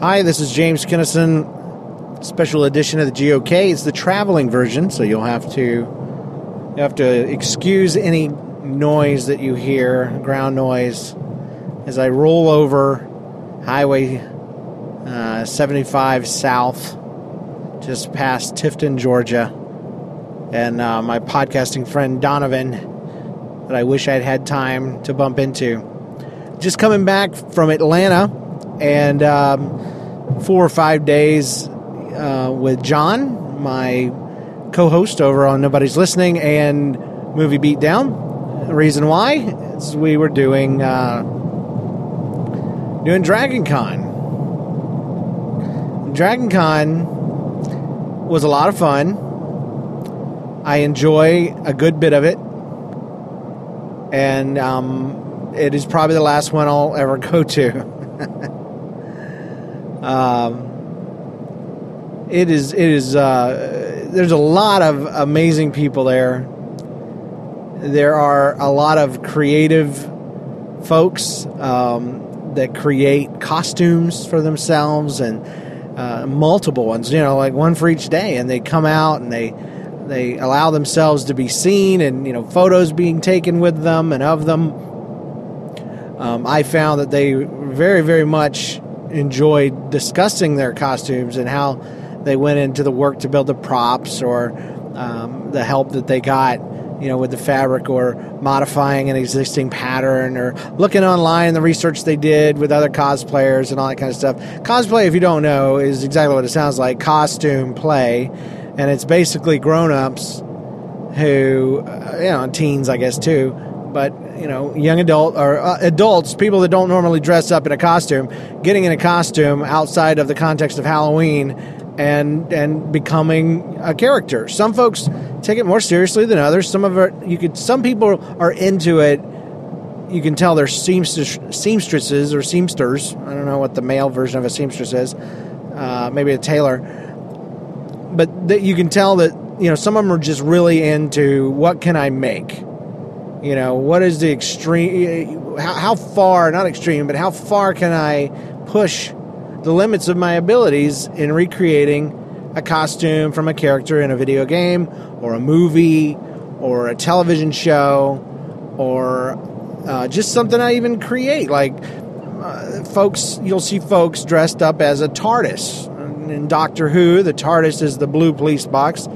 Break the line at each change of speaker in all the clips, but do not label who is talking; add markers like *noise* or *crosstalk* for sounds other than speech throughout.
Hi, this is James Kinnison. Special edition of the GOK. It's the traveling version, so you'll have to you have to excuse any noise that you hear, ground noise, as I roll over Highway uh, 75 South, just past Tifton, Georgia, and uh, my podcasting friend Donovan, that I wish I'd had time to bump into. Just coming back from Atlanta, and um, four or five days uh, with John, my co-host over on Nobody's Listening and Movie Beatdown. The reason why is we were doing uh, doing Dragon Con. Dragon Con was a lot of fun. I enjoy a good bit of it, and um, it is probably the last one I'll ever *laughs* go to. Um, it is. It is. Uh, there's a lot of amazing people there. There are a lot of creative folks um, that create costumes for themselves and uh, multiple ones. You know, like one for each day, and they come out and they they allow themselves to be seen, and you know, photos being taken with them and of them. Um, I found that they very, very much enjoyed discussing their costumes and how they went into the work to build the props or um, the help that they got, you know, with the fabric or modifying an existing pattern or looking online the research they did with other cosplayers and all that kind of stuff. Cosplay, if you don't know, is exactly what it sounds like costume play. And it's basically grown ups who, uh, you know, teens, I guess, too, but you know, young adult or uh, adults, people that don't normally dress up in a costume, getting in a costume outside of the context of Halloween and and becoming a character. Some folks take it more seriously than others. Some of it, you could, some people are into it. You can tell they're seamstress, seamstresses or seamsters. I don't know what the male version of a seamstress is. Uh, maybe a tailor, but that you can tell that you know some of them are just really into what can I make you know, what is the extreme? How, how far, not extreme, but how far can I push the limits of my abilities in recreating a costume from a character in a video game or a movie or a television show or uh, just something I even create? Like, uh, folks, you'll see folks dressed up as a TARDIS. In Doctor Who, the TARDIS is the blue police box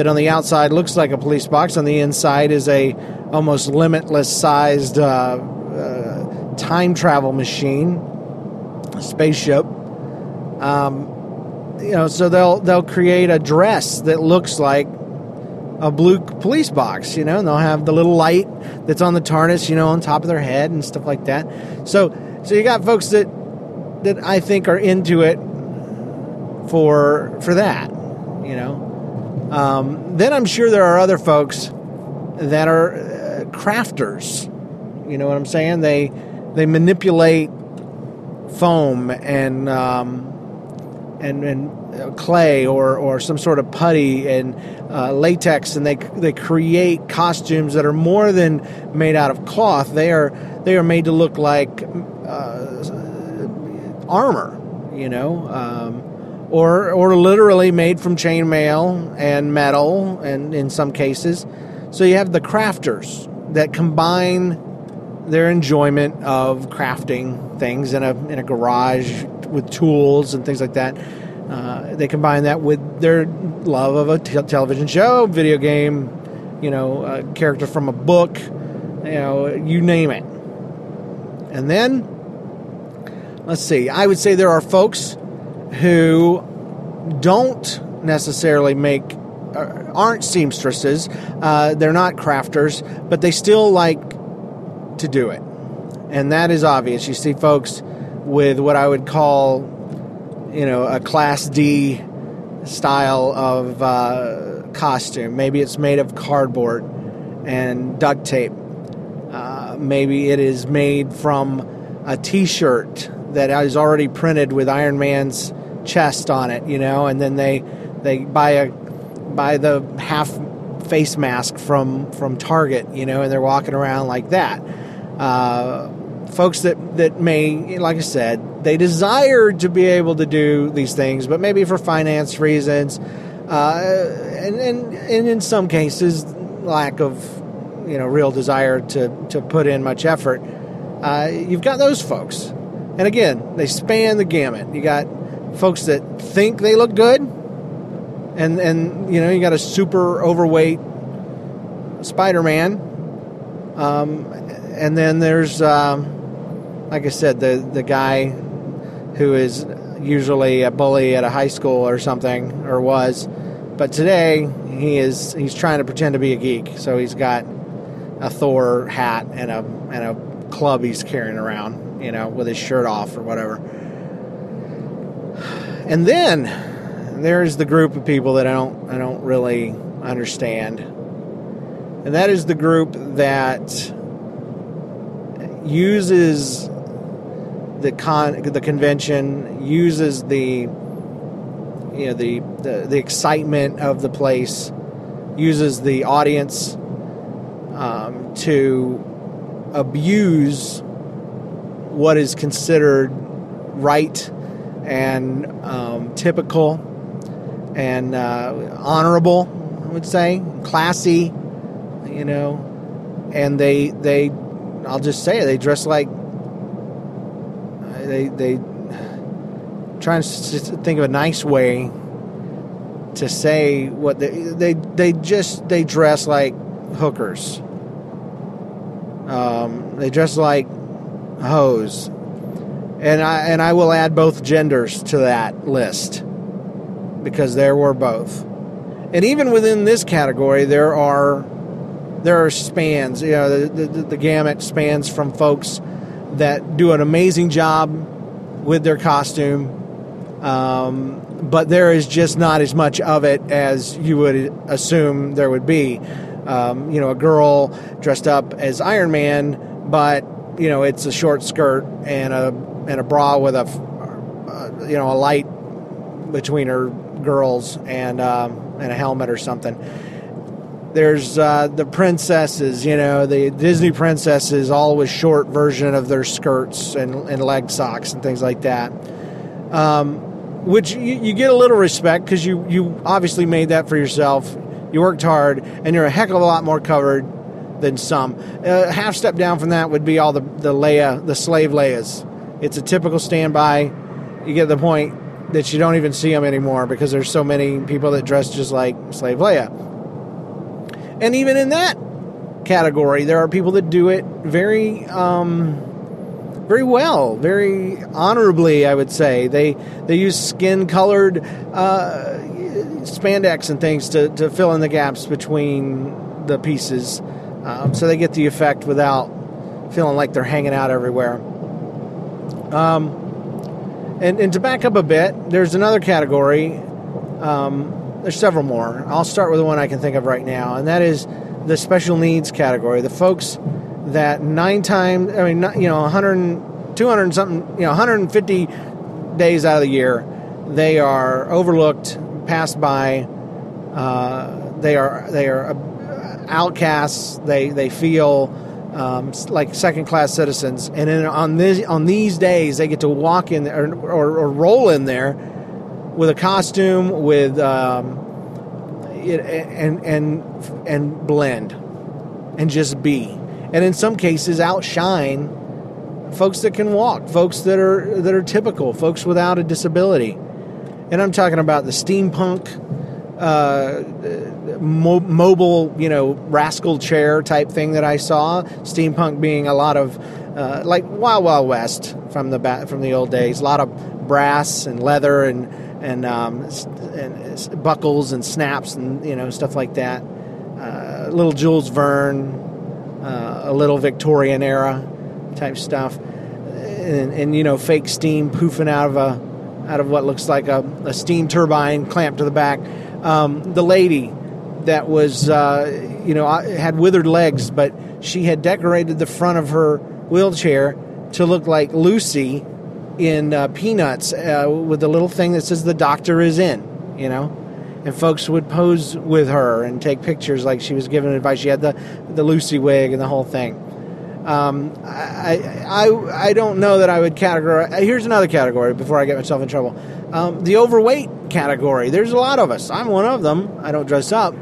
that on the outside looks like a police box. On the inside is a almost limitless sized uh, uh, time travel machine, spaceship. Um, you know, so they'll they'll create a dress that looks like a blue police box, you know, and they'll have the little light that's on the TARDIS, you know, on top of their head and stuff like that. So, so you got folks that that I think are into it for for that, you know. Um, then I'm sure there are other folks that are uh, crafters. You know what I'm saying? They they manipulate foam and um, and and clay or or some sort of putty and uh, latex, and they they create costumes that are more than made out of cloth. They are they are made to look like uh, armor. You know. Um, or, or literally made from chainmail and metal, and in some cases, so you have the crafters that combine their enjoyment of crafting things in a in a garage with tools and things like that. Uh, they combine that with their love of a t- television show, video game, you know, a character from a book, you know, you name it. And then, let's see, I would say there are folks who don't necessarily make uh, aren't seamstresses. Uh, they're not crafters but they still like to do it. And that is obvious. You see folks with what i would call you know a class d style of uh, costume. Maybe it's made of cardboard and duct tape. Uh, maybe it is made from a t-shirt that is already printed with iron man's chest on it, you know, and then they they buy a buy the half face mask from from Target, you know, and they're walking around like that. Uh, folks that that may, like I said, they desire to be able to do these things, but maybe for finance reasons, uh, and, and and in some cases, lack of you know real desire to to put in much effort. Uh, you've got those folks, and again, they span the gamut. You got folks that think they look good, and and you know you got a super overweight Spider-Man, um, and then there's um, like I said the the guy who is usually a bully at a high school or something or was, but today he is he's trying to pretend to be a geek. So he's got a Thor hat and a and a club he's carrying around, you know, with his shirt off or whatever. And then there's the group of people that I don't I don't really understand. And that is the group that uses the con the convention uses the you know the, the the excitement of the place uses the audience um, to abuse what is considered right and um, typical and uh, honorable, I would say, classy, you know, and they they I'll just say it, they dress like they they trying to think of a nice way to say what they they they just they dress like hookers. Um, they dress like hoes, and I and I will add both genders to that list because there were both, and even within this category there are there are spans. You know, the, the, the gamut spans from folks that do an amazing job with their costume, um, but there is just not as much of it as you would assume there would be. Um, you know, a girl dressed up as Iron Man, but you know it's a short skirt and a and a bra with a uh, you know a light between her girls and um, and a helmet or something there's uh, the princesses, you know, the Disney princesses, all with short version of their skirts and, and leg socks and things like that. Um, which you, you, get a little respect because you, you obviously made that for yourself. You worked hard, and you're a heck of a lot more covered than some. Uh, half step down from that would be all the, the Leia, the slave Leias. It's a typical standby. You get the point that you don't even see them anymore because there's so many people that dress just like slave Leia. And even in that category, there are people that do it very, um, very well, very honorably. I would say they they use skin colored uh, spandex and things to, to fill in the gaps between the pieces, um, so they get the effect without feeling like they're hanging out everywhere. Um, and, and to back up a bit, there's another category. Um, there's several more. I'll start with the one I can think of right now, and that is the special needs category. The folks that nine times, I mean, you know, 100, 200 something, you know, 150 days out of the year, they are overlooked, passed by. Uh, they are they are outcasts. They they feel um, like second class citizens, and then on this on these days they get to walk in there or, or, or roll in there with a costume, with um, it, and and and blend, and just be, and in some cases outshine folks that can walk, folks that are that are typical, folks without a disability, and I'm talking about the steampunk. Uh, mo- mobile, you know, rascal chair type thing that I saw. Steampunk being a lot of uh, like Wild Wild West from the ba- from the old days. A lot of brass and leather and and, um, and buckles and snaps and you know stuff like that. Uh, little Jules Verne, uh, a little Victorian era type stuff, and, and, you know fake steam poofing out of a out of what looks like a, a steam turbine clamped to the back. Um, the lady that was uh, you know had withered legs, but she had decorated the front of her wheelchair to look like Lucy in uh, Peanuts uh, with the little thing that says the doctor is in, you know. And folks would pose with her and take pictures like she was giving advice. She had the, the Lucy wig and the whole thing. Um, I, I, I don't know that I would categorize. Here's another category before I get myself in trouble. Um, the overweight category. There's a lot of us. I'm one of them. I don't dress up.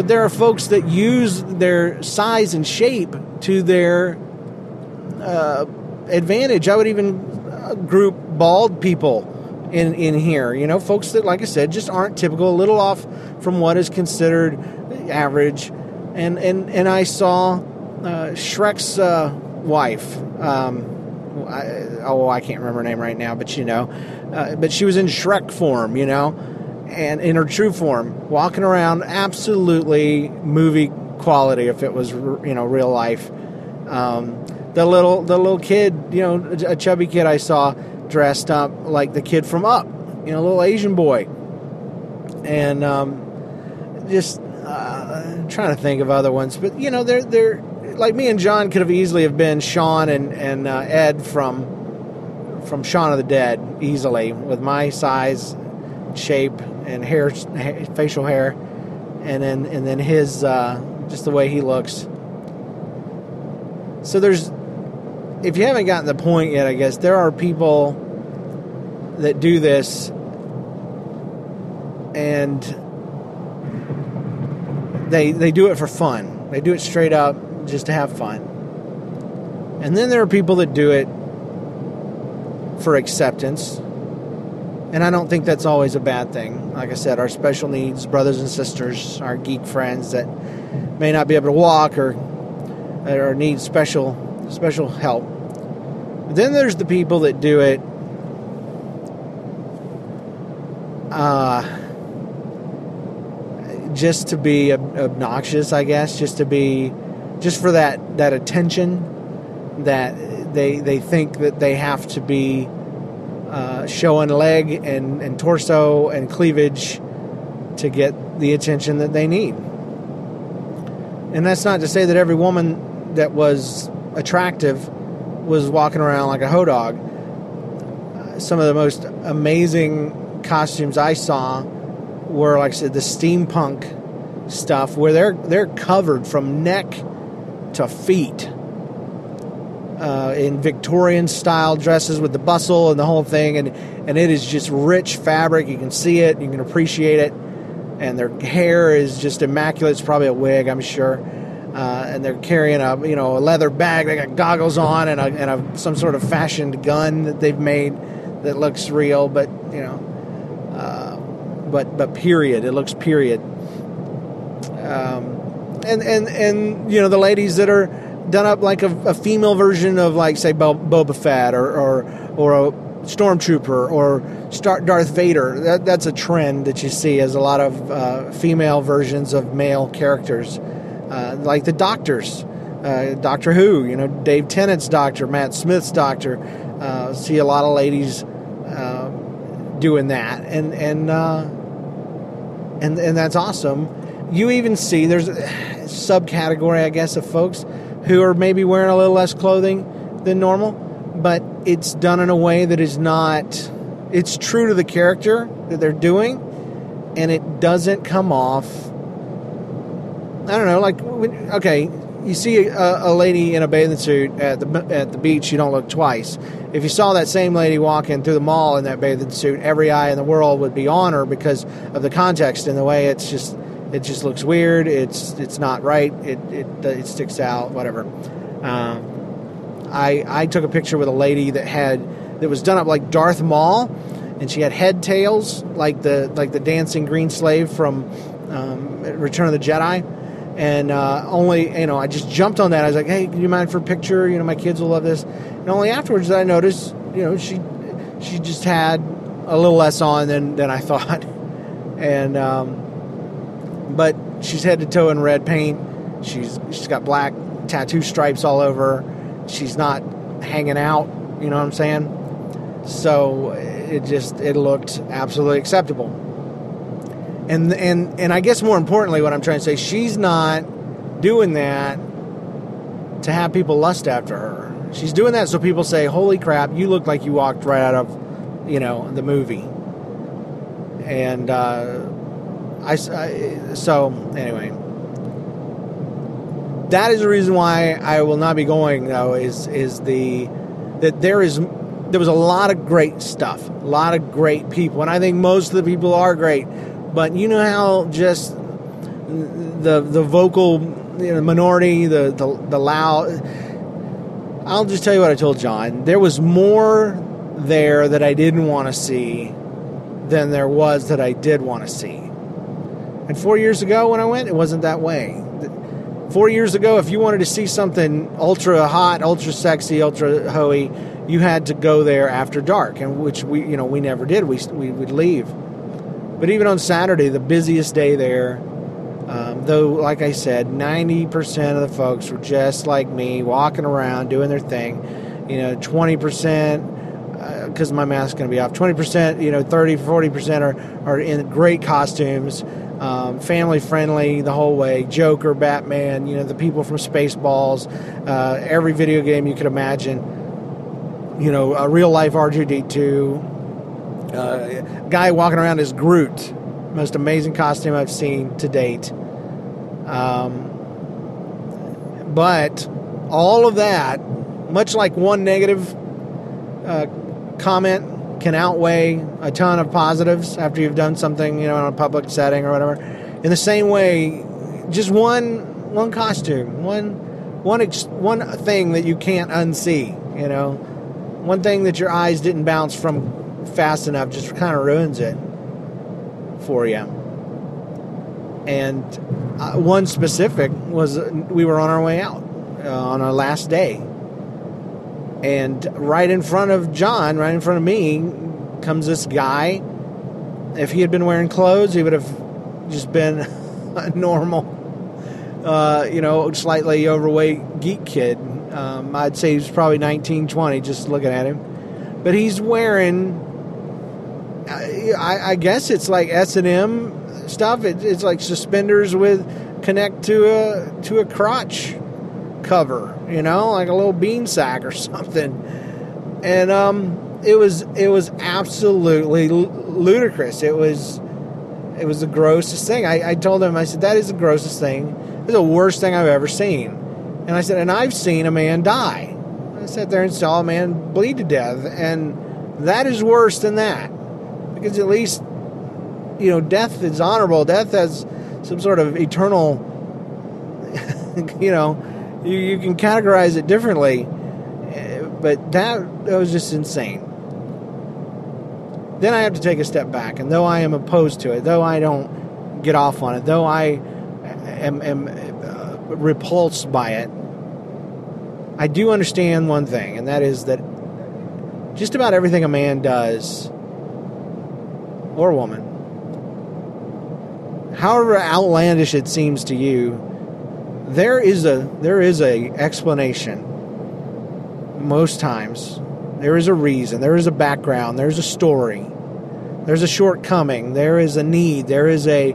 But there are folks that use their size and shape to their uh, advantage. I would even uh, group bald people in, in here. You know, folks that, like I said, just aren't typical, a little off from what is considered average. And, and, and I saw uh, Shrek's uh, wife. Um, I, oh, I can't remember her name right now, but you know, uh, but she was in Shrek form, you know, and in her true form, walking around, absolutely movie quality if it was you know real life. Um, the little the little kid, you know, a chubby kid I saw dressed up like the kid from Up, you know, a little Asian boy, and um, just uh, trying to think of other ones, but you know, they're they're like me and John could have easily have been Shaun and and uh, Ed from from Shaun of the Dead easily with my size, shape, and hair, facial hair, and then and then his uh, just the way he looks. So there's, if you haven't gotten the point yet, I guess there are people that do this, and they they do it for fun. They do it straight up just to have fun. And then there are people that do it for acceptance. And I don't think that's always a bad thing. Like I said, our special needs brothers and sisters, our geek friends that may not be able to walk or or need special special help. But then there's the people that do it uh, just to be obnoxious, I guess, just to be just for that that attention that they they think that they have to be uh, showing leg and, and torso and cleavage to get the attention that they need. And that's not to say that every woman that was attractive was walking around like a hoe dog. some of the most amazing costumes I saw were, like I said, the steampunk stuff where they're they're covered from neck to feet uh, in Victorian style dresses with the bustle and the whole thing, and and it is just rich fabric. You can see it, you can appreciate it, and their hair is just immaculate. It's probably a wig, I'm sure. Uh, and they're carrying a you know a leather bag. They got goggles on and a, and a, some sort of fashioned gun that they've made that looks real, but you know, uh, but but period. It looks period. Um, and and and you know the ladies that are done up like a, a female version of like say Bo- Boba Fett or or or a stormtrooper or Star- Darth Vader. That, that's a trend that you see as a lot of uh, female versions of male characters, uh, like the doctors, uh, Doctor Who. You know, Dave Tennant's Doctor, Matt Smith's Doctor. Uh, see a lot of ladies um, doing that, and and uh, and and that's awesome you even see there's a subcategory, I guess, of folks who are maybe wearing a little less clothing than normal, but it's done in a way that is not, it's true to the character that they're doing, and it doesn't come off. I don't know, like, okay, you see a, a, lady in a bathing suit at the at the beach, you don't look twice. If you saw that same lady walking through the mall in that bathing suit, every eye in the world would be on her because of the context and the way it's just it just looks weird. It's it's not right. It it, it sticks out. Whatever. Um, I I took a picture with a lady that had that was done up like Darth Maul, and she had head tails like the like the dancing green slave from um, Return of the Jedi. And uh, only you know, I just jumped on that. I was like, "Hey, can you mind for a picture? You know, my kids will love this." And only afterwards did I notice, you know, she she just had a little less on than than I *laughs* thought, and um, but she's head to toe in red paint. She's she's got black tattoo stripes all over. She's not hanging out. You know what I'm saying? So it just it looked absolutely acceptable. And and and I guess more importantly, what I'm trying to say, she's not doing that to have people lust after her. She's doing that so people say, "Holy crap, you look like you walked right out of, you know, the movie." And uh, I, I so anyway. that is the reason why I will not be going though is is the that there is there was a lot of great stuff, a lot of great people, and I think most of the people are great. But you know how just the the vocal you know, minority, the, the the loud. I'll just tell you what I told John. There was more there that I didn't want to see than there was that I did want to see. And four years ago when I went, it wasn't that way. Four years ago, if you wanted to see something ultra hot, ultra sexy, ultra hoey, you had to go there after dark, and which we, you know, we never did. We we would leave. But even on Saturday, the busiest day there, um, though, like I said, 90% of the folks were just like me, walking around, doing their thing. You know, 20%, because uh, my mask's going to be off, 20%, you know, 30, 40% are, are in great costumes, um, family friendly the whole way. Joker, Batman, you know, the people from Spaceballs, uh, every video game you could imagine. You know, a real life R2D2. Uh, guy walking around as Groot most amazing costume I've seen to date. Um, but all of that, much like one negative uh, comment can outweigh a ton of positives after you've done something, you know, in a public setting or whatever. In the same way, just one one costume, one one ex- one thing that you can't unsee, you know, one thing that your eyes didn't bounce from fast enough just kind of ruins it for you. And uh, one specific was we were on our way out uh, on our last day. And right in front of John, right in front of me, comes this guy. If he had been wearing clothes, he would have just been *laughs* a normal, uh, you know, slightly overweight geek kid. Um, I'd say he's probably 19, 20, just looking at him. But he's wearing I, I guess it's like S and M stuff. It, it's like suspenders with connect to a to a crotch cover, you know, like a little bean sack or *laughs* something. And um, it was it was absolutely ludicrous. It was it was the grossest thing. I, I told him I said that is the grossest thing. It's the worst thing I've ever seen. And I said, and I've seen a man die. I sat there and saw a man bleed to death, and that is worse than that because at least you know death is honorable. Death has some sort of eternal. *laughs* you know, you, you can categorize it differently, but that that was just insane. Then I have to take a step back, and though I am opposed to it, though I don't get off on it, though I am, am uh, repulsed by it, I do understand one thing, and that is that just about everything a man does or woman, however outlandish it seems to you, there is a there is a explanation. Most times, there is a reason, there is a background, there's a story, there's a shortcoming, there is a need, there is a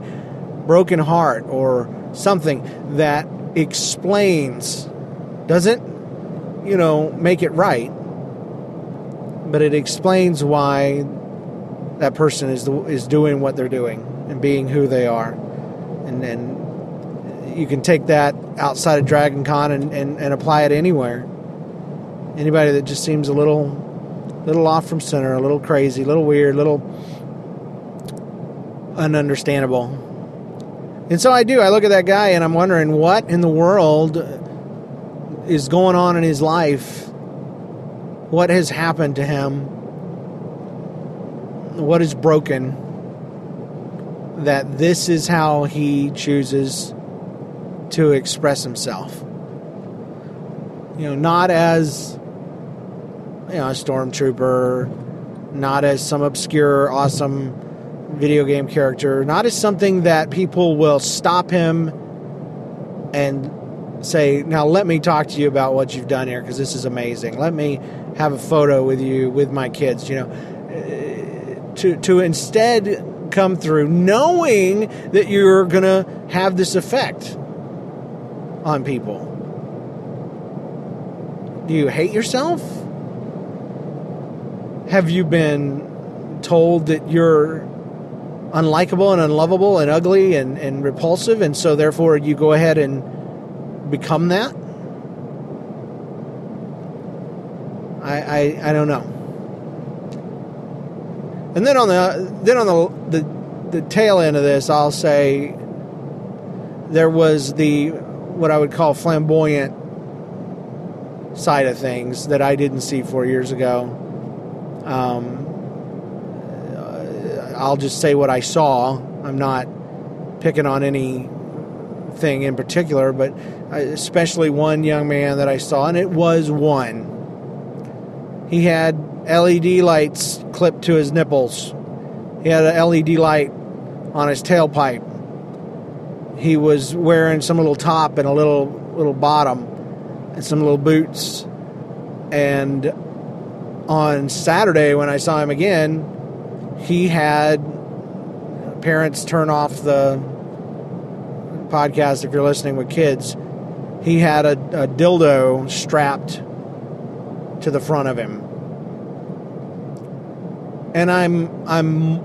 broken heart or something that explains doesn't you know make it right but it explains why that person is the, is doing what they're doing and being who they are, and then you can take that outside of Dragon Con and, and, and apply it anywhere. Anybody that just seems a little little off from center, a little crazy, a little weird, a little ununderstandable. And so I do. I look at that guy and I'm wondering what in the world is going on in his life. What has happened to him? what is broken that this is how he chooses to express himself. You know, not as you know, a stormtrooper, not as some obscure, awesome video game character, not as something that people will stop him and say, Now let me talk to you about what you've done here because this is amazing. Let me have a photo with you with my kids. You know, uh, to, to instead come through knowing that you're going to have this effect on people. Do you hate yourself? Have you been told that you're unlikable and unlovable and ugly and, and repulsive, and so therefore you go ahead and become that. I, I, I don't know. And then on the then on the, the the tail end of this, I'll say there was the what I would call flamboyant side of things that I didn't see four years ago. Um, I'll just say what I saw. I'm not picking on any thing in particular, but especially one young man that I saw, and it was one. He had LED lights clipped to his nipples. He had an LED light on his tailpipe. He was wearing some little top and a little little bottom and some little boots. And on Saturday when I saw him again, he had parents turn off the podcast if you're listening with kids. He had a, a dildo strapped to the front of him. And I'm I'm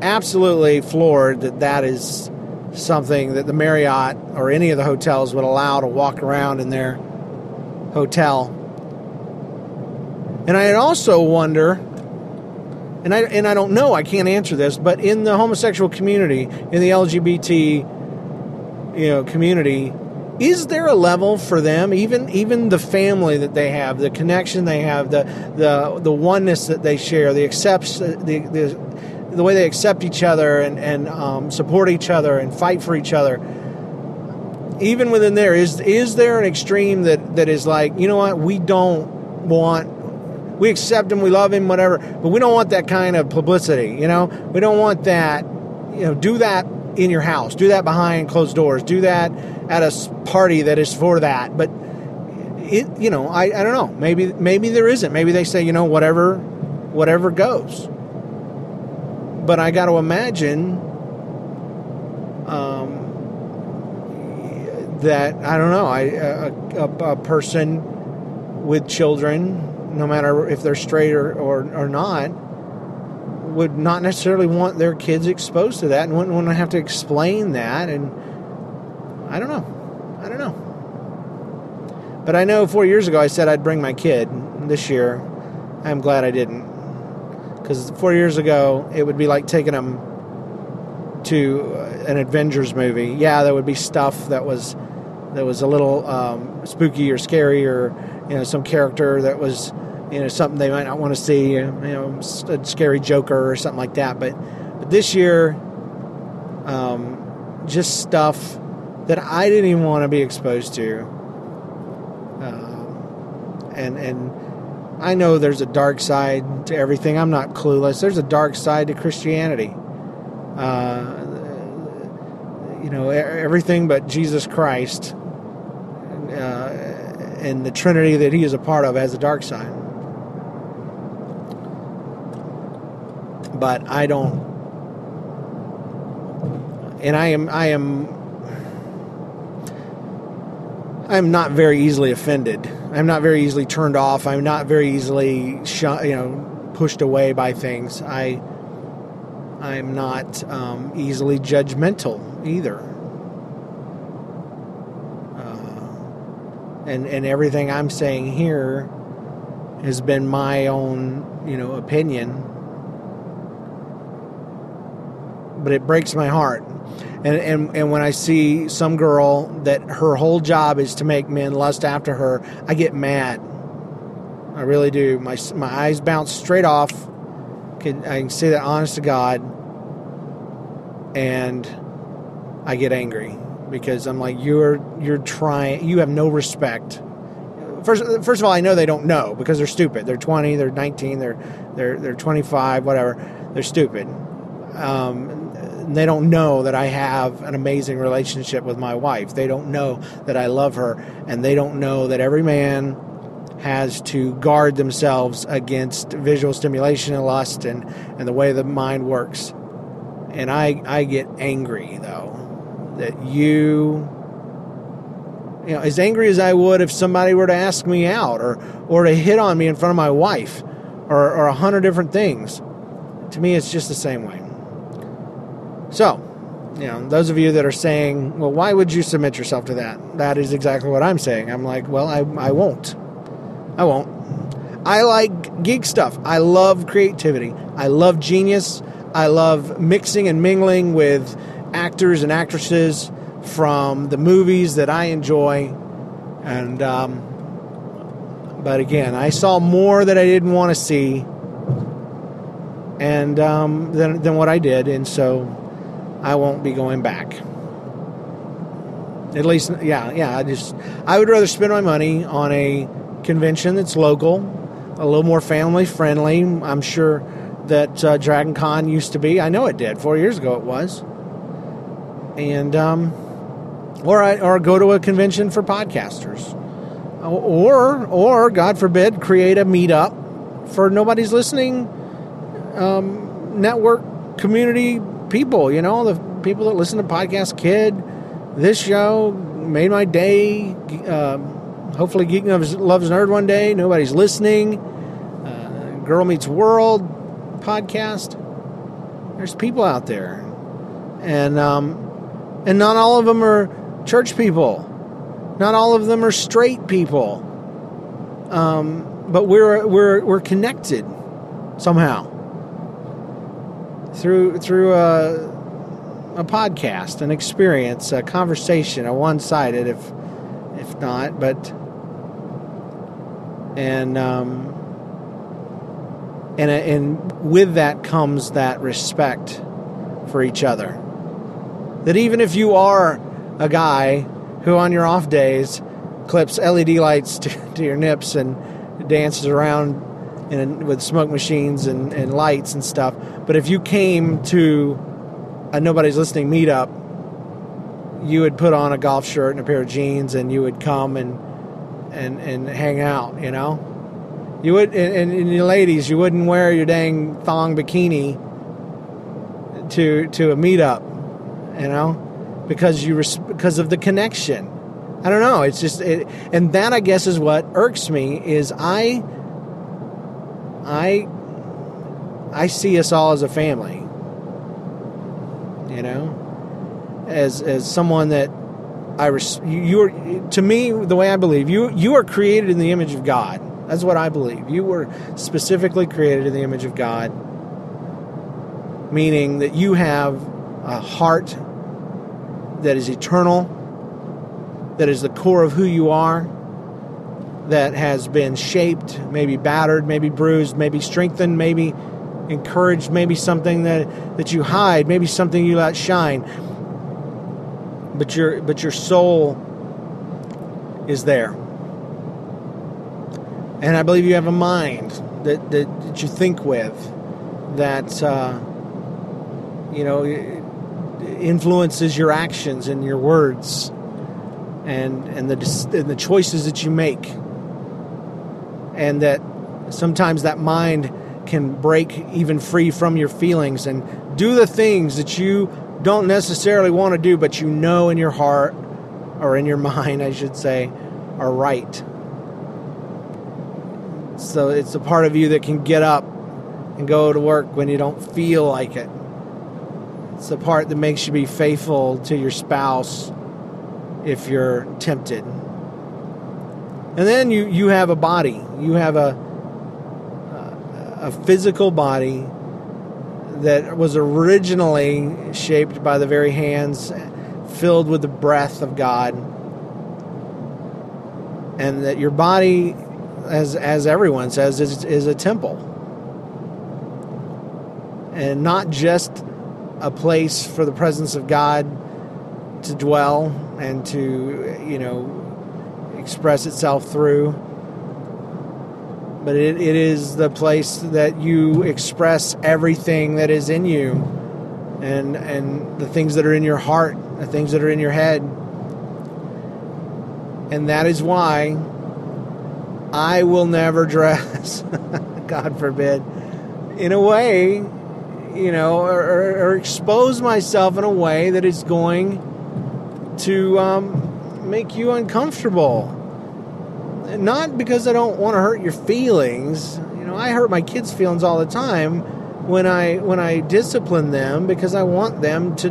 absolutely floored that that is something that the Marriott or any of the hotels would allow to walk around in their hotel. And I also wonder and I and I don't know, I can't answer this, but in the homosexual community, in the LGBT you know community, is there a level for them even even the family that they have the connection they have the the the oneness that they share the accepts the the, the way they accept each other and and um, support each other and fight for each other even within there is is there an extreme that that is like you know what we don't want we accept him we love him whatever but we don't want that kind of publicity you know we don't want that you know do that in your house. Do that behind closed doors. Do that at a party that is for that. But it, you know, I, I don't know. Maybe maybe there isn't. Maybe they say, you know, whatever, whatever goes. But I got to imagine um, that I don't know. I a, a, a person with children, no matter if they're straight or, or, or not would not necessarily want their kids exposed to that and wouldn't want to have to explain that. And I don't know. I don't know. But I know four years ago I said I'd bring my kid. This year, I'm glad I didn't. Because four years ago, it would be like taking them to an Avengers movie. Yeah, there would be stuff that was that was a little um, spooky or scary, or you know, some character that was you know something they might not want to see, you know, a scary Joker or something like that. But but this year, um, just stuff that I didn't even want to be exposed to, um, and and I know there's a dark side to everything. I'm not clueless. There's a dark side to Christianity. Uh, you know, everything but Jesus Christ uh, and the Trinity that He is a part of has a dark side. but I don't. And I am I am I'm not very easily offended. I'm not very easily turned off. I'm not very easily sh- you know pushed away by things. I I'm not um, easily judgmental either. Uh, and and everything I'm saying here has been my own you know opinion but it breaks my heart. And, and and when I see some girl that her whole job is to make men lust after her, I get mad. I really do. My my eyes bounce straight off. Can I can say that honest to God, and I get angry because I'm like you're you're trying. You have no respect. First, first of all, I know they don't know because they're stupid. They're 20, they're 19, they're they're they're 25, whatever. They're stupid. Um, they don't know that I have an amazing relationship with my wife. They don't know that I love her, and they don't know that every man has to guard themselves against visual stimulation and lust and, and the way the mind works. And I, I get angry, though, that you you know, as angry as I would if somebody were to ask me out or, or to hit on me in front of my wife or, or a hundred different things. To me, it's just the same way. So, you know, those of you that are saying, well, why would you submit yourself to that? That is exactly what I'm saying. I'm like, well, I, I won't. I won't. I like geek stuff. I love creativity. I love genius. I love mixing and mingling with actors and actresses from the movies that I enjoy. And, um, but again, I saw more that I didn't want to see and um, than, than what I did. And so I won't be going back. At least, yeah, yeah. I just I would rather spend my money on a convention that's local, a little more family friendly. I'm sure that uh, Dragon Con used to be. I know it did. Four years ago, it was. And um, or I, or go to a convention for podcasters, or or God forbid, create a meetup for nobody's listening um, network community people, you know, the people that listen to Podcast Kid, this show made my day. Uh, hopefully, Geek Loves, Loves Nerd one day. Nobody's listening. Uh, Girl Meets World podcast. There's people out there, and um, and not all of them are church people. Not all of them are straight people. Um, but we're we're we're connected somehow through through a, a podcast, an experience, a conversation, a one sided, if if not, but and um, and and with that comes that respect for each other. That even if you are a guy who on your off days clips LED lights *laughs* to, to your nips and dances around and with smoke machines and, and lights and stuff. But if you came to a nobody's listening meetup, you would put on a golf shirt and a pair of jeans, and you would come and and and hang out. You know, you would and, and, you ladies, you wouldn't wear your dang thong bikini to to a meetup. You know, because you because of the connection. I don't know. It's just it, and that I guess is what irks me is I I I see us all as a family. You know, as as someone that I res- you are to me the way I believe you you are created in the image of God. That's what I believe. You were specifically created in the image of God, meaning that you have a heart that is eternal, that is the core of who you are that has been shaped, maybe battered, maybe bruised, maybe strengthened, maybe encouraged, maybe something that, that you hide, maybe something you let shine. But your but your soul is there. And I believe you have a mind that, that, that you think with that uh, you know influences your actions and your words and and the and the choices that you make and that sometimes that mind can break even free from your feelings and do the things that you don't necessarily want to do, but you know in your heart or in your *laughs* mind, I should say, are right. So it's a part of you that can get up and go to work when you don't feel like it. It's the part that makes you be faithful to your spouse if you're tempted. And then you, you have a body. You have a, a physical body that was originally shaped by the very hands filled with the breath of God. And that your body, as, as everyone says, is, is a temple. And not just a place for the presence of God to dwell and to, you know, express itself through. But it, it is the place that you express everything that is in you and, and the things that are in your heart, the things that are in your head. And that is why I will never *laughs* dress, God forbid, in a way, you know, or, or, expose myself in a way that is going to um, make you uncomfortable not because I don't want to hurt your feelings. You know, I hurt my kids' feelings all the time when I when I discipline them because I want them to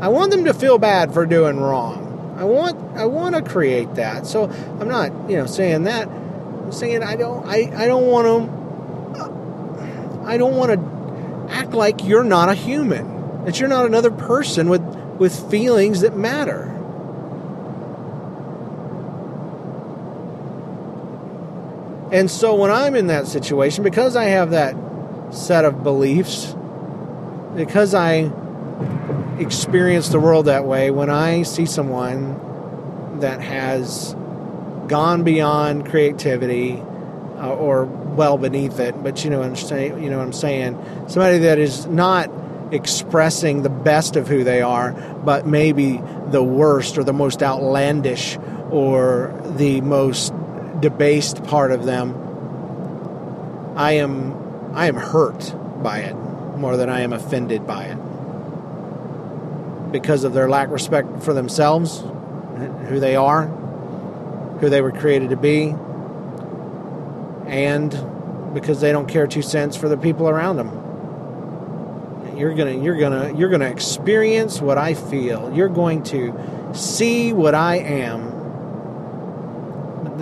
I want them to feel bad for doing wrong. I want I want to create that. So I'm not, you know, saying that. I'm saying I don't I, I don't want to I don't want to act like you're not a human. That you're not another person with with feelings that matter. And so when I'm in that situation, because I have that set of beliefs, because I experience the world that way, when I see someone that has gone beyond creativity uh, or well beneath it, but you know what I'm saying, you know what I'm saying, somebody that is not expressing the best of who they are, but maybe the worst or the most outlandish or the most debased part of them, I am I am hurt by it more than I am offended by it. Because of their lack of respect for themselves, who they are, who they were created to be, and because they don't care two cents for the people around them. You're gonna you're gonna you're gonna experience what I feel. You're going to see what I am.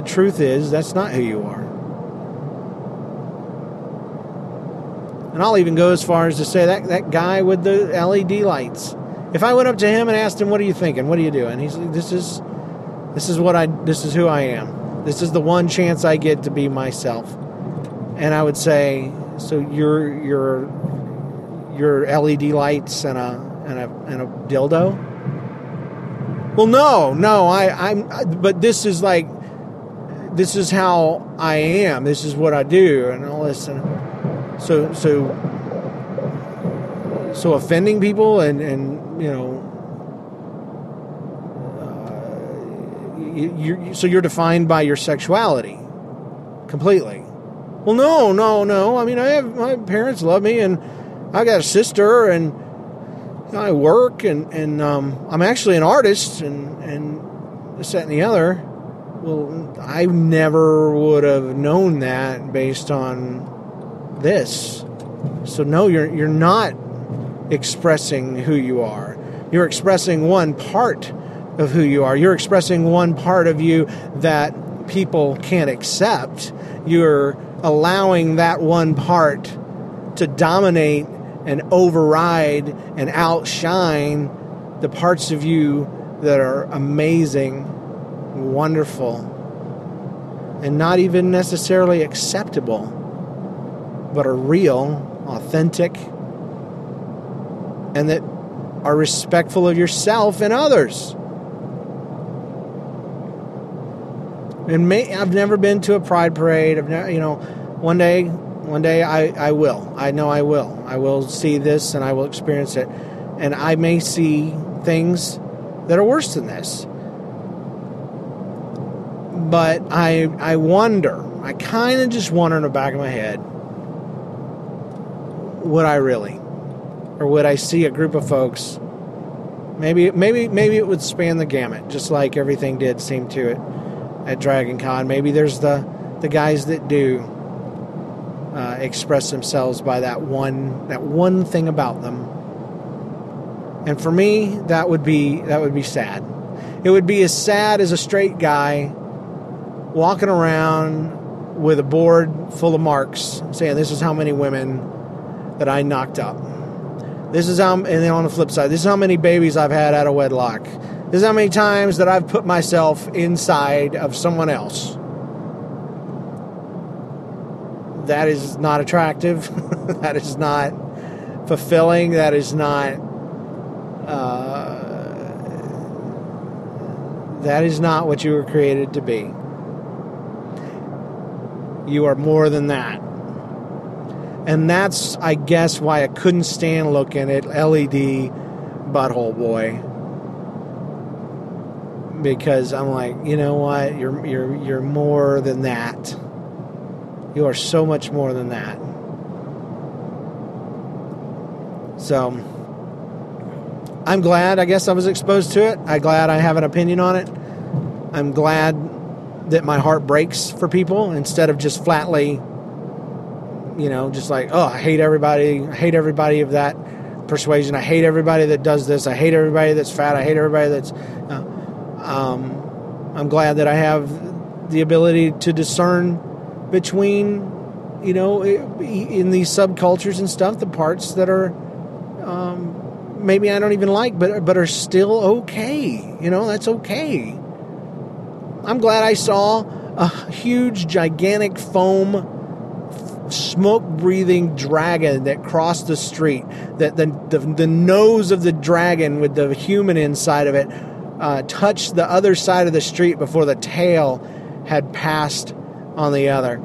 Truth is that's not who you are. And I'll even go as far as to say that that guy with the LED lights. If I went up to him and asked him, "What are you thinking? What are you doing?" He's like, "This is, this is what I. This is who I am. This is the one chance I get to be myself." And I would say, "So you're you're your LED lights and a and a and a dildo?" Well, no, no. I I'm. But this is like, this is how I am. This is what I do, and all this. And, so so so offending people and and you know uh, you, you, so you're defined by your sexuality completely well no no no i mean i have my parents love me and i got a sister and i work and and um, i'm actually an artist and and this that and the other well i never would have known that based on this. So no, you're you're not expressing who you are. You're expressing one part of who you are. You're expressing one part of you that people can't accept. You're allowing that one part to dominate and override and outshine the parts of you that are amazing, wonderful, and not even necessarily acceptable but are real, authentic, and that are respectful of yourself and others. And may, I've never been to a pride parade. I've never, you know, one day, one day I, I will. I know I will. I will see this and I will experience it. And I may see things that are worse than this. But I I wonder, I kind of just wonder in the back of my head, would I really? Or would I see a group of folks? Maybe, maybe, maybe it would span the gamut, just like everything did seem to it at Dragon Con. Maybe there's the the guys that do uh, express themselves by that one that one thing about them. And for me, that would be that would be sad. It would be as sad as a straight guy walking around with a board full of marks saying, "This is how many women that I knocked up. This is how, and then on the flip side, this is how many babies I've had out of wedlock. This is how many times that I've put myself inside of someone else. That is not attractive. *laughs* that is not fulfilling. That is not. Uh, that is not what you were created to be. You are more than that. And that's, I guess, why I couldn't stand looking at LED Butthole Boy. Because I'm like, you know what? You're you're you're more than that. You are so much more than that. So I'm glad I guess I was exposed to it. I'm glad I have an opinion on it. I'm glad that my heart breaks for people instead of just flatly you know, just like, oh, I hate everybody, I hate everybody of that persuasion. I hate everybody that does this. I hate everybody that's fat. I hate everybody that's. Uh, um, I'm glad that I have the ability to discern between, you know, in these subcultures and stuff, the parts that are um, maybe I don't even like, but but are still okay. You know, that's okay. I'm glad I saw a huge, gigantic foam smoke breathing dragon that crossed the street. That the, the, the nose of the dragon with the human inside of it uh, touched the other side of the street before the tail had passed on the other.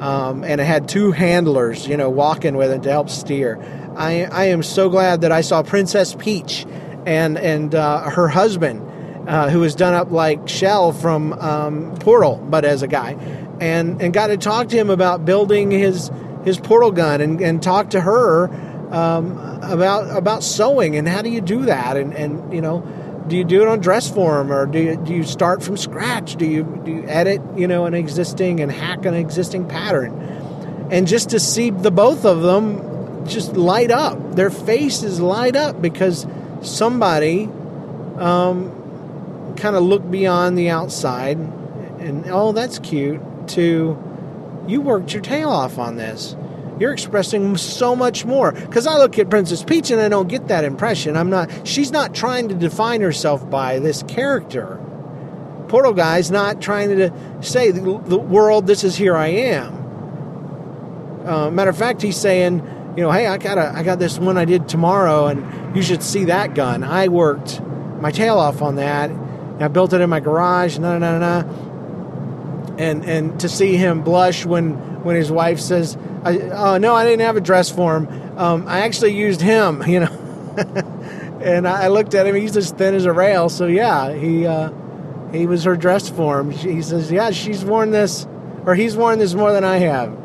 Um, and it had two handlers, you know, walking with it to help steer. I, I am so glad that I saw Princess Peach and and uh, her husband, uh, who was done up like Chell from um, Portal, but as a guy. And and got to talk to him about building his his portal gun and, and talk to her um, about about sewing and how do you do that? And and you know do you do it on dress form or do you, do you start from scratch? Do you do you edit you know an existing and hack an existing pattern? And just to see the both of them just light up. Their faces light up because somebody um, kind of look beyond the outside and oh that's cute to you worked your tail off on this. You're expressing so much more. Because I look at Princess Peach and I don't get that impression. I'm not. She's not trying to define herself by this character. Portal Guy's not trying to say the, the world. This is here I am. Uh, matter of fact, he's saying, you know, hey, I got a, I got this one I did tomorrow, and you should see that gun. I worked my tail off on that. I built it in my garage. No, no, no and and to see him blush when when his wife says, "Oh no, I didn't have a dress for him. Um, I actually used him," *laughs* you know. and I looked at him; he's as thin as a rail. So yeah, he uh, he was her dress for him. He says, "Yeah, she's worn this, or he's worn this more than I have."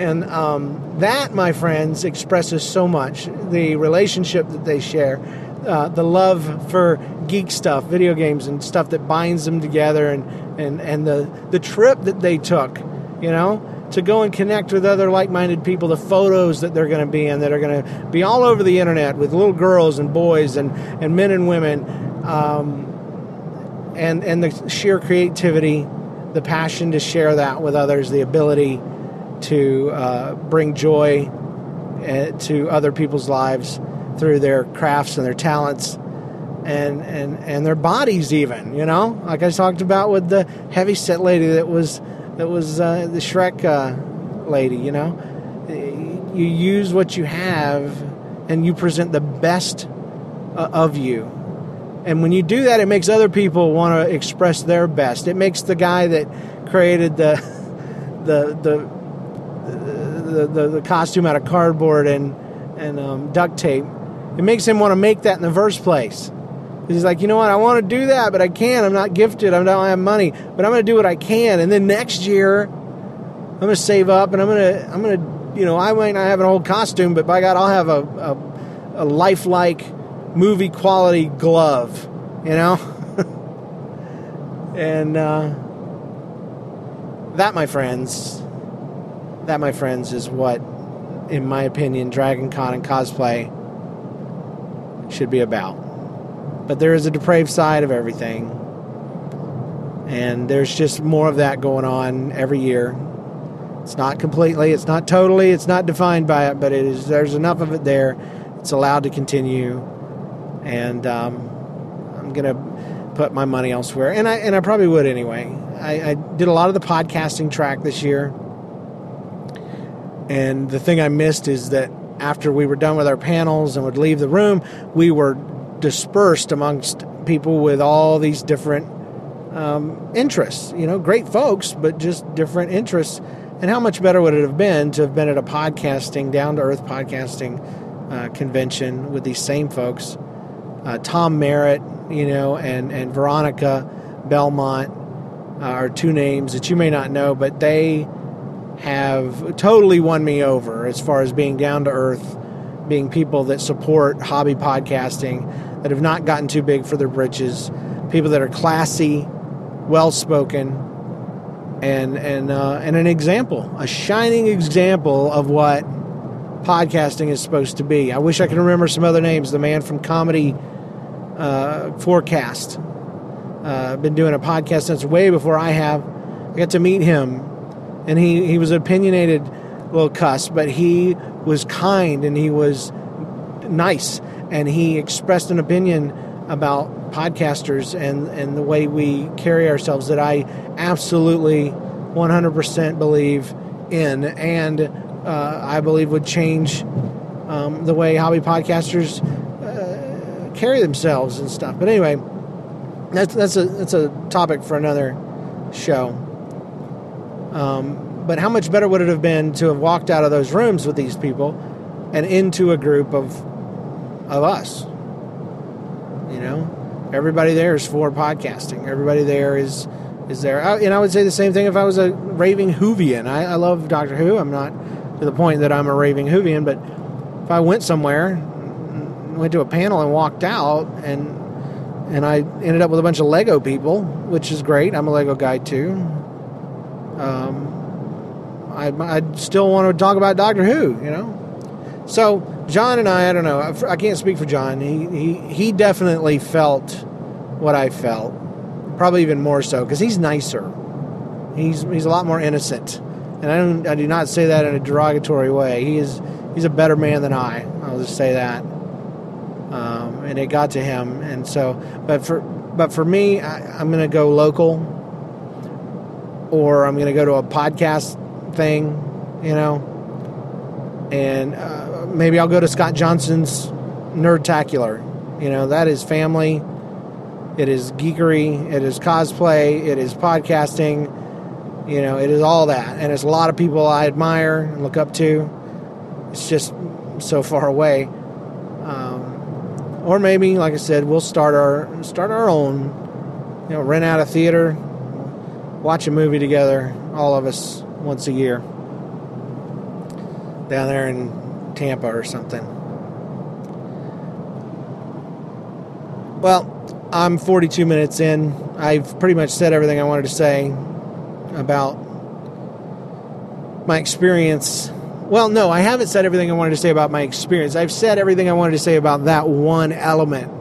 And um, that, my friends, expresses so much the relationship that they share, uh, the love for geek stuff, video games, and stuff that binds them together, and and and the the trip that they took, you know, to go and connect with other like-minded people, the photos that they're going to be in, that are going to be all over the internet with little girls and boys and and men and women, um, and and the sheer creativity, the passion to share that with others, the ability to uh, bring joy uh, to other people's lives through their crafts and their talents and and and their bodies even you know? Like i talked about with the heavy set lady that was that was uh, the shrek uh, lady you know? You use what you have and you present the best uh, of you. And when you do that it makes other people want to express their best. It makes the guy that created the *laughs* the the the, the, the costume out of cardboard and and um, duct tape it makes him want to make that in the first place He's like, you know what? I want to do that, but I can't. I'm not gifted. I don't have money, but I'm going to do what I can. And then next year, I'm going to save up, and I'm going to, I'm going to, you know, I might not have an old costume, but by God, I'll have a, a, a lifelike, movie quality glove. You know, *laughs* and uh, that, my friends, that, my friends, is what, in my opinion, Dragon Con and cosplay should be about. But there is a depraved side of everything. And there's just more of that going on every year. It's not completely, it's not totally, it's not defined by it, but it is. There's enough of it there. It's allowed to continue, and um, I'm gonna put my money elsewhere, and I and I probably would anyway. I, I did a lot of the podcasting track this year, and the thing I missed is that after we were done with our panels and would leave the room, we were dispersed amongst people with all these different um, interests. You know, great folks, but just different interests. And how much better would it have been to have been at a podcasting, down to earth podcasting uh, convention with these same folks? Uh, Tom Merritt, you know, and, and Veronica Belmont uh, are two names that you may not know, but they have totally won me over as far as being down to earth, being people that support hobby podcasting that have not gotten too big for their britches, people that are classy, well spoken, and and uh, and an example, a shining example of what podcasting is supposed to be. I wish I could remember some other names. The man from Comedy uh, Forecast. Uh, been doing a podcast since way before I have. I got to meet him, and he, he was an opinionated little cuss, but he was kind and he was nice, and he expressed an opinion about podcasters and, and the way we carry ourselves that I absolutely 100% believe in, and uh, I believe would change um, the way hobby podcasters uh, carry themselves and stuff. But anyway, that's that's a that's a topic for another show. Um, but how much better would it have been to have walked out of those rooms with these people and into a group of of us? You know, everybody there is for podcasting. Everybody there is is there, I, and I would say the same thing if I was a raving Whovian. I, I love Doctor Who. I'm not to the point that I'm a raving Whovian, but if I went somewhere, went to a panel and walked out, and and I ended up with a bunch of Lego people, which is great. I'm a Lego guy too. Um, I I still want to talk about Doctor Who, you know. So John and I, I don't know. I, I can't speak for John. He he he definitely felt what I felt, probably even more so because he's nicer. He's he's a lot more innocent, and I don't I do not say that in a derogatory way. He is he's a better man than I. I'll just say that. Um, and it got to him, and so but for but for me, I, I'm going to go local, or I'm going to go to a podcast thing, you know, and uh, maybe I'll go to Scott Johnson's Nerdtacular. You know, that is family. It is geekery. It is cosplay. It is podcasting. You know, it is all that, and it's a lot of people I admire and look up to. It's just so far away. Um, or maybe, like I said, we'll start our start our own. You know, rent out a theater, watch a movie together, all of us once a year down there in Tampa or something. Well, I'm 42 minutes in. I've pretty much said everything I wanted to say about my experience. Well, no, I haven't said everything I wanted to say about my experience. I've said everything I wanted to say about that one element.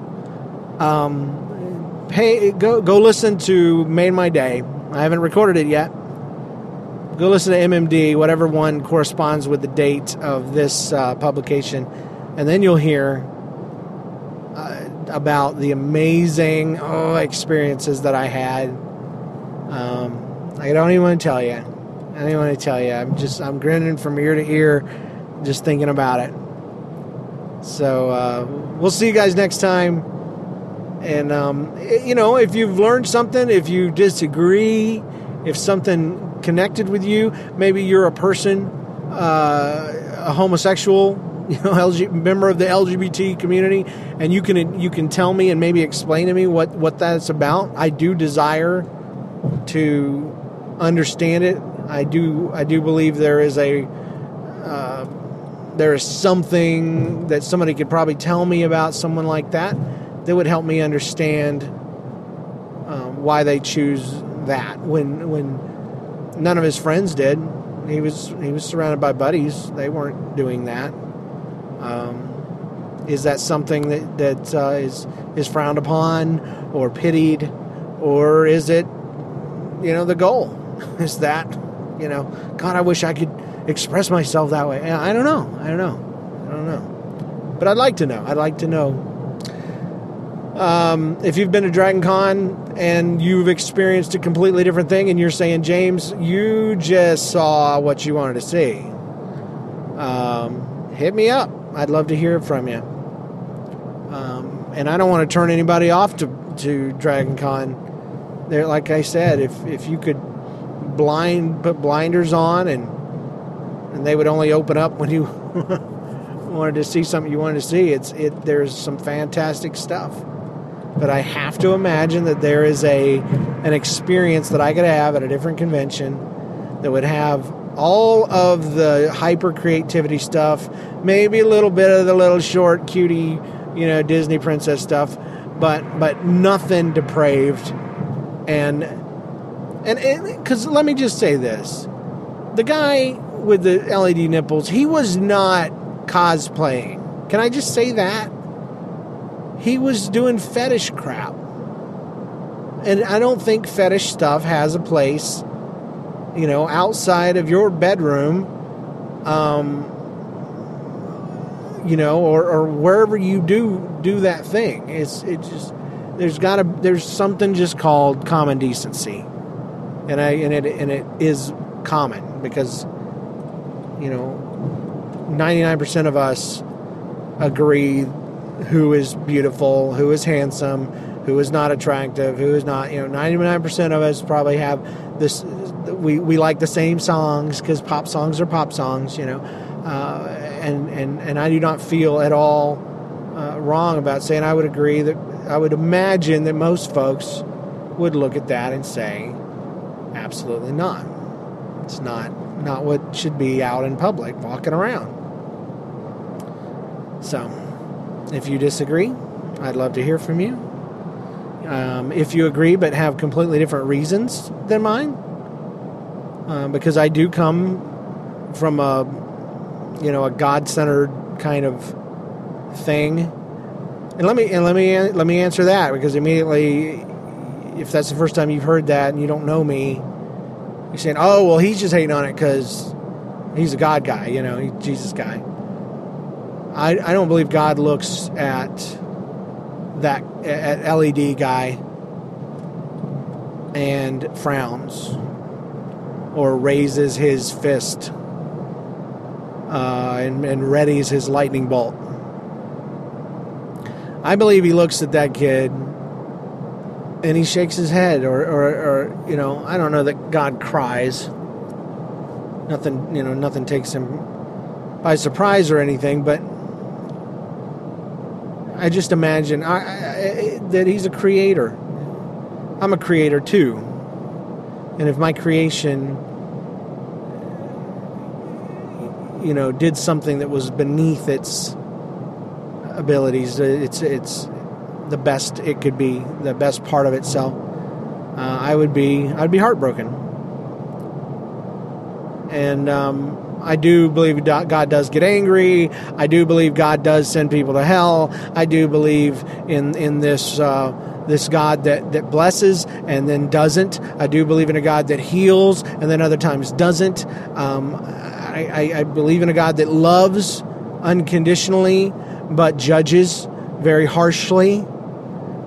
Um, pay, go go listen to Made My Day. I haven't recorded it yet. Go listen to MMD, whatever one corresponds with the date of this uh, publication, and then you'll hear uh, about the amazing oh, experiences that I had. Um, I don't even want to tell you. I don't even want to tell you. I'm just I'm grinning from ear to ear, just thinking about it. So uh, we'll see you guys next time. And um, you know, if you've learned something, if you disagree, if something connected with you, maybe you're a person, uh, a homosexual, *laughs* you know, LG, member of the LGBT community, and you can you can tell me and maybe explain to me what what that's about. I do desire to understand it. I do I do believe there is a uh, there is something that somebody could probably tell me about someone like that that would help me understand um, why they choose that when when none of his friends did. He was he was surrounded by buddies. They weren't doing that. Um, is that something that that uh, is is frowned upon or pitied, or is it you know the goal? *laughs* is that you know God? I wish I could express myself that way. I don't know. I don't know. I don't know. But I'd like to know. I'd like to know um, if you've been to Dragon Con and you've experienced a completely different thing and you're saying, James, you just saw what you wanted to see, um, hit me up. I'd love to hear from you. Um, and I don't want to turn anybody off to, to Dragon Con. There, like I said, if, if you could blind put blinders on and and they would only open up when you *laughs* wanted to see something you wanted to see. It's it. There's some fantastic stuff but I have to imagine that there is a an experience that I could have at a different convention that would have all of the hyper creativity stuff, maybe a little bit of the little short cutie, you know, Disney princess stuff, but but nothing depraved. And and because let me just say this, the guy with the LED nipples, he was not cosplaying. Can I just say that? He was doing fetish crap. And I don't think fetish stuff has a place, you know, outside of your bedroom, um, you know, or, or wherever you do do that thing. It's it just there's got to there's something just called common decency, and I and it and it is common because you know 99% of us agree who is beautiful, who is handsome, who is not attractive, who is not, you know, 99% of us probably have this, we, we like the same songs because pop songs are pop songs, you know, uh, and, and, and I do not feel at all uh, wrong about saying I would agree that I would imagine that most folks would look at that and say, absolutely not. It's not not what should be out in public walking around. So, if you disagree, I'd love to hear from you. Um, if you agree but have completely different reasons than mine, uh, because I do come from a you know a God-centered kind of thing, and let me and let me let me answer that because immediately, if that's the first time you've heard that and you don't know me, you're saying, "Oh, well, he's just hating on it because he's a God guy, you know, he's Jesus guy." I, I don't believe God looks at that at LED guy and frowns or raises his fist uh, and, and readies his lightning bolt. I believe he looks at that kid and he shakes his head, or, or, or, you know, I don't know that God cries. Nothing, you know, nothing takes him by surprise or anything, but I just imagine I, I, that he's a creator. I'm a creator too. And if my creation, you know, did something that was beneath its abilities, it's it's the best it could be, the best part of itself. Uh, I would be I'd be heartbroken. And um, I do believe God does get angry. I do believe God does send people to hell. I do believe in in this uh, this God that that blesses and then doesn't. I do believe in a God that heals and then other times doesn't. Um, I, I, I believe in a God that loves unconditionally but judges very harshly.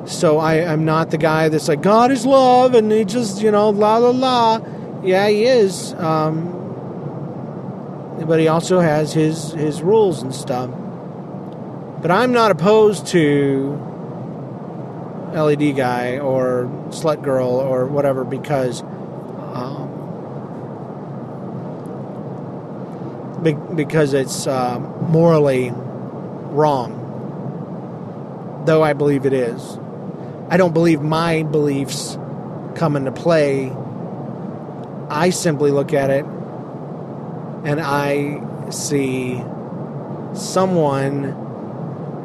So I, am not the guy that's like God is love and he just you know la la la. Yeah, he is. Um, but he also has his his rules and stuff. But I'm not opposed to LED guy or slut girl or whatever because um, because it's uh, morally wrong. Though I believe it is. I don't believe my beliefs come into play. I simply look at it and I see someone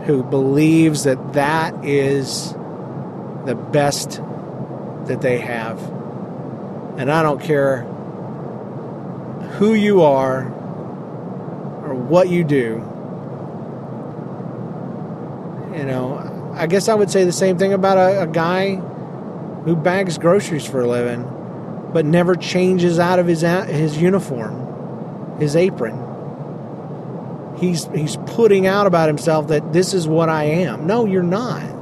who believes that that is the best that they have. And I don't care who you are or what you do. You know, I guess I would say the same thing about a, a guy who bags groceries for a living but never changes out of his his uniform his apron. He's he's putting out about himself that this is what I am. No, you're not.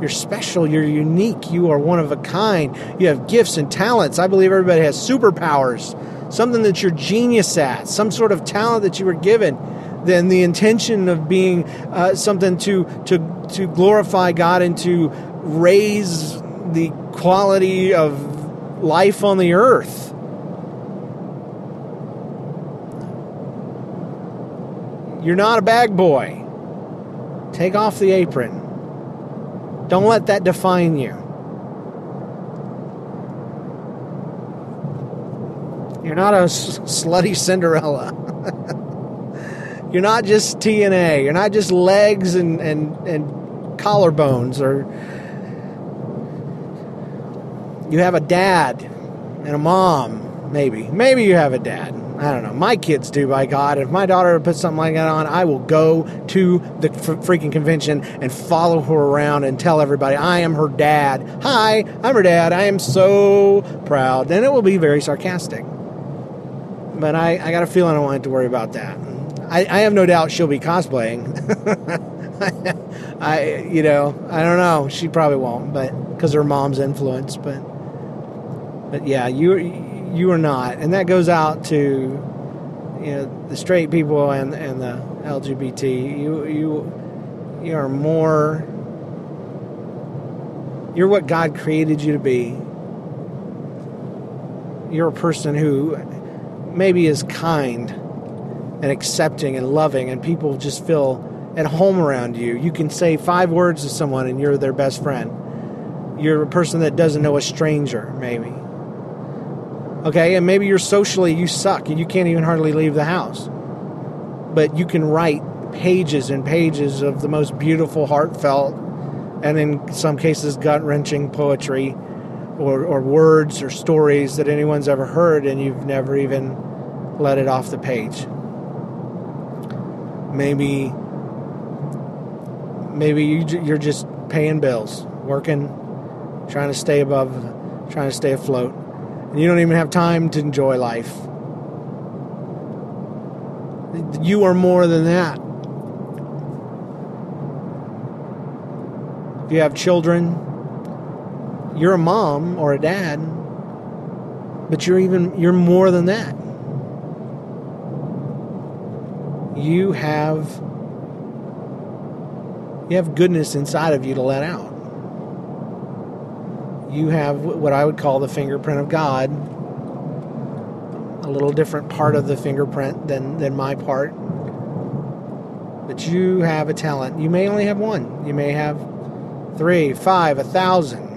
You're special, you're unique, you are one of a kind. You have gifts and talents. I believe everybody has superpowers, something that you're genius at, some sort of talent that you were given. Then the intention of being uh, something to to to glorify God and to raise the quality of life on the earth You're not a bag boy. Take off the apron. Don't let that define you. You're not a slutty Cinderella. *laughs* You're not just TNA. You're not just legs and, and, and collarbones or you have a dad and a mom, maybe. Maybe you have a dad. I don't know. My kids do, by God. If my daughter puts something like that on, I will go to the f- freaking convention and follow her around and tell everybody I am her dad. Hi, I'm her dad. I am so proud. And it will be very sarcastic. But I, I got a feeling I won't have to worry about that. I, I have no doubt she'll be cosplaying. *laughs* I, you know, I don't know. She probably won't, but because her mom's influence. But, but yeah, you you are not, and that goes out to you know the straight people and and the LGBT. You you you are more. You're what God created you to be. You're a person who maybe is kind and accepting and loving, and people just feel at home around you. You can say five words to someone, and you're their best friend. You're a person that doesn't know a stranger, maybe Okay, and maybe you're socially, you suck and you can't even hardly leave the house. But you can write pages and pages of the most beautiful, heartfelt, and in some cases, gut wrenching poetry or, or words or stories that anyone's ever heard, and you've never even let it off the page. Maybe, maybe you're just paying bills, working, trying to stay above, trying to stay afloat and you don't even have time to enjoy life. You are more than that. If you have children, you're a mom or a dad, but you're even you're more than that. You have you have goodness inside of you to let out you have what I would call the fingerprint of God, a little different part of the fingerprint than, than my part. But you have a talent. You may only have one, you may have three, five, a thousand.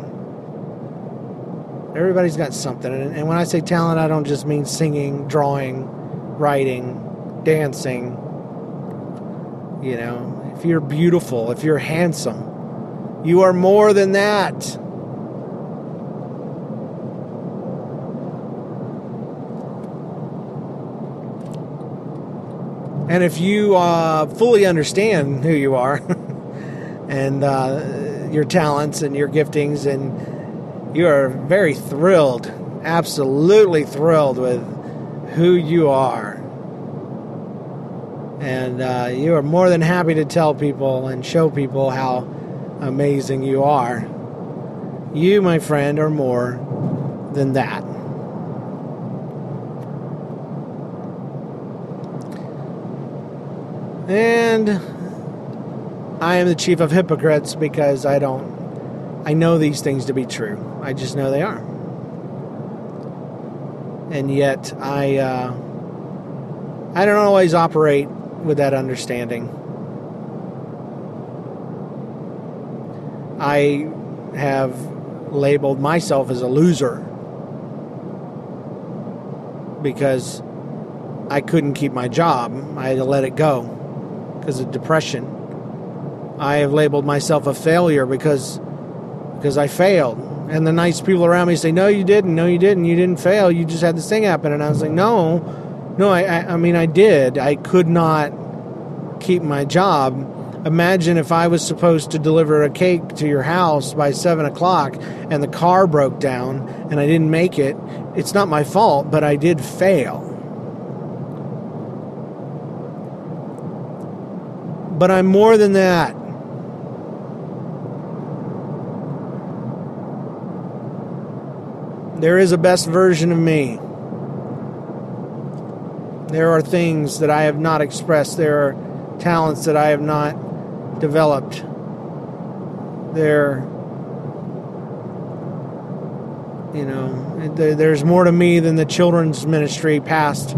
Everybody's got something. And, and when I say talent, I don't just mean singing, drawing, writing, dancing. You know, if you're beautiful, if you're handsome, you are more than that. And if you uh, fully understand who you are *laughs* and uh, your talents and your giftings, and you are very thrilled, absolutely thrilled with who you are. And uh, you are more than happy to tell people and show people how amazing you are. You, my friend, are more than that. And I am the chief of hypocrites because I don't, I know these things to be true. I just know they are. And yet I, uh, I don't always operate with that understanding. I have labeled myself as a loser because I couldn't keep my job. I had to let it go because of depression. I have labeled myself a failure because because I failed. And the nice people around me say, "No, you didn't. No, you didn't. You didn't fail. You just had this thing happen." And I was like, "No, no. I, I, I mean, I did. I could not keep my job." Imagine if I was supposed to deliver a cake to your house by seven o'clock and the car broke down and I didn't make it. It's not my fault, but I did fail. But I'm more than that. There is a best version of me. There are things that I have not expressed. There are talents that I have not developed. There, you know, there's more to me than the children's ministry past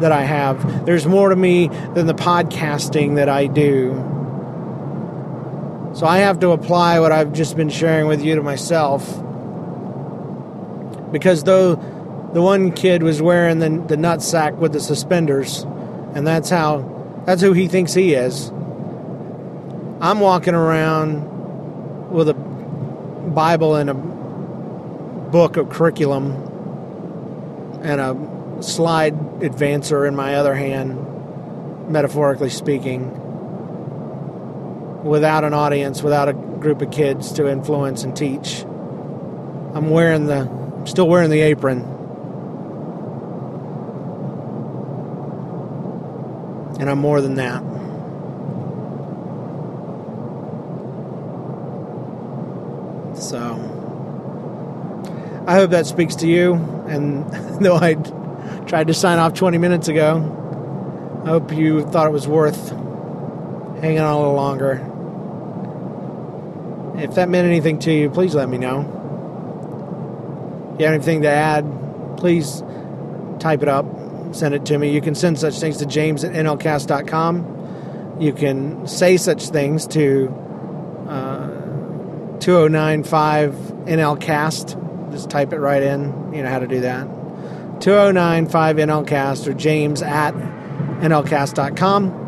that I have. There's more to me than the podcasting that I do. So I have to apply what I've just been sharing with you to myself. Because though the one kid was wearing the, the nut sack with the suspenders, and that's how that's who he thinks he is. I'm walking around with a Bible and a book of curriculum and a slide advancer in my other hand, metaphorically speaking, without an audience, without a group of kids to influence and teach. I'm wearing the, I'm still wearing the apron. And I'm more than that. So, I hope that speaks to you. And *laughs* though I tried to sign off 20 minutes ago, I hope you thought it was worth hanging on a little longer. If that meant anything to you, please let me know. If you have anything to add, please type it up, send it to me. You can send such things to james at nlcast.com. You can say such things to uh, 2095 NLCast. Just type it right in. You know how to do that. 2095 NLCast or james at nlcast.com.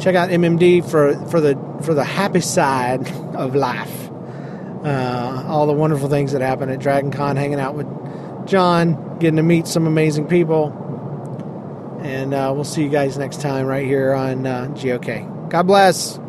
Check out MMD for, for the for the happy side *laughs* of life. Uh, all the wonderful things that happen at Dragon Con, hanging out with John, getting to meet some amazing people. And uh, we'll see you guys next time right here on uh, GOK. God bless.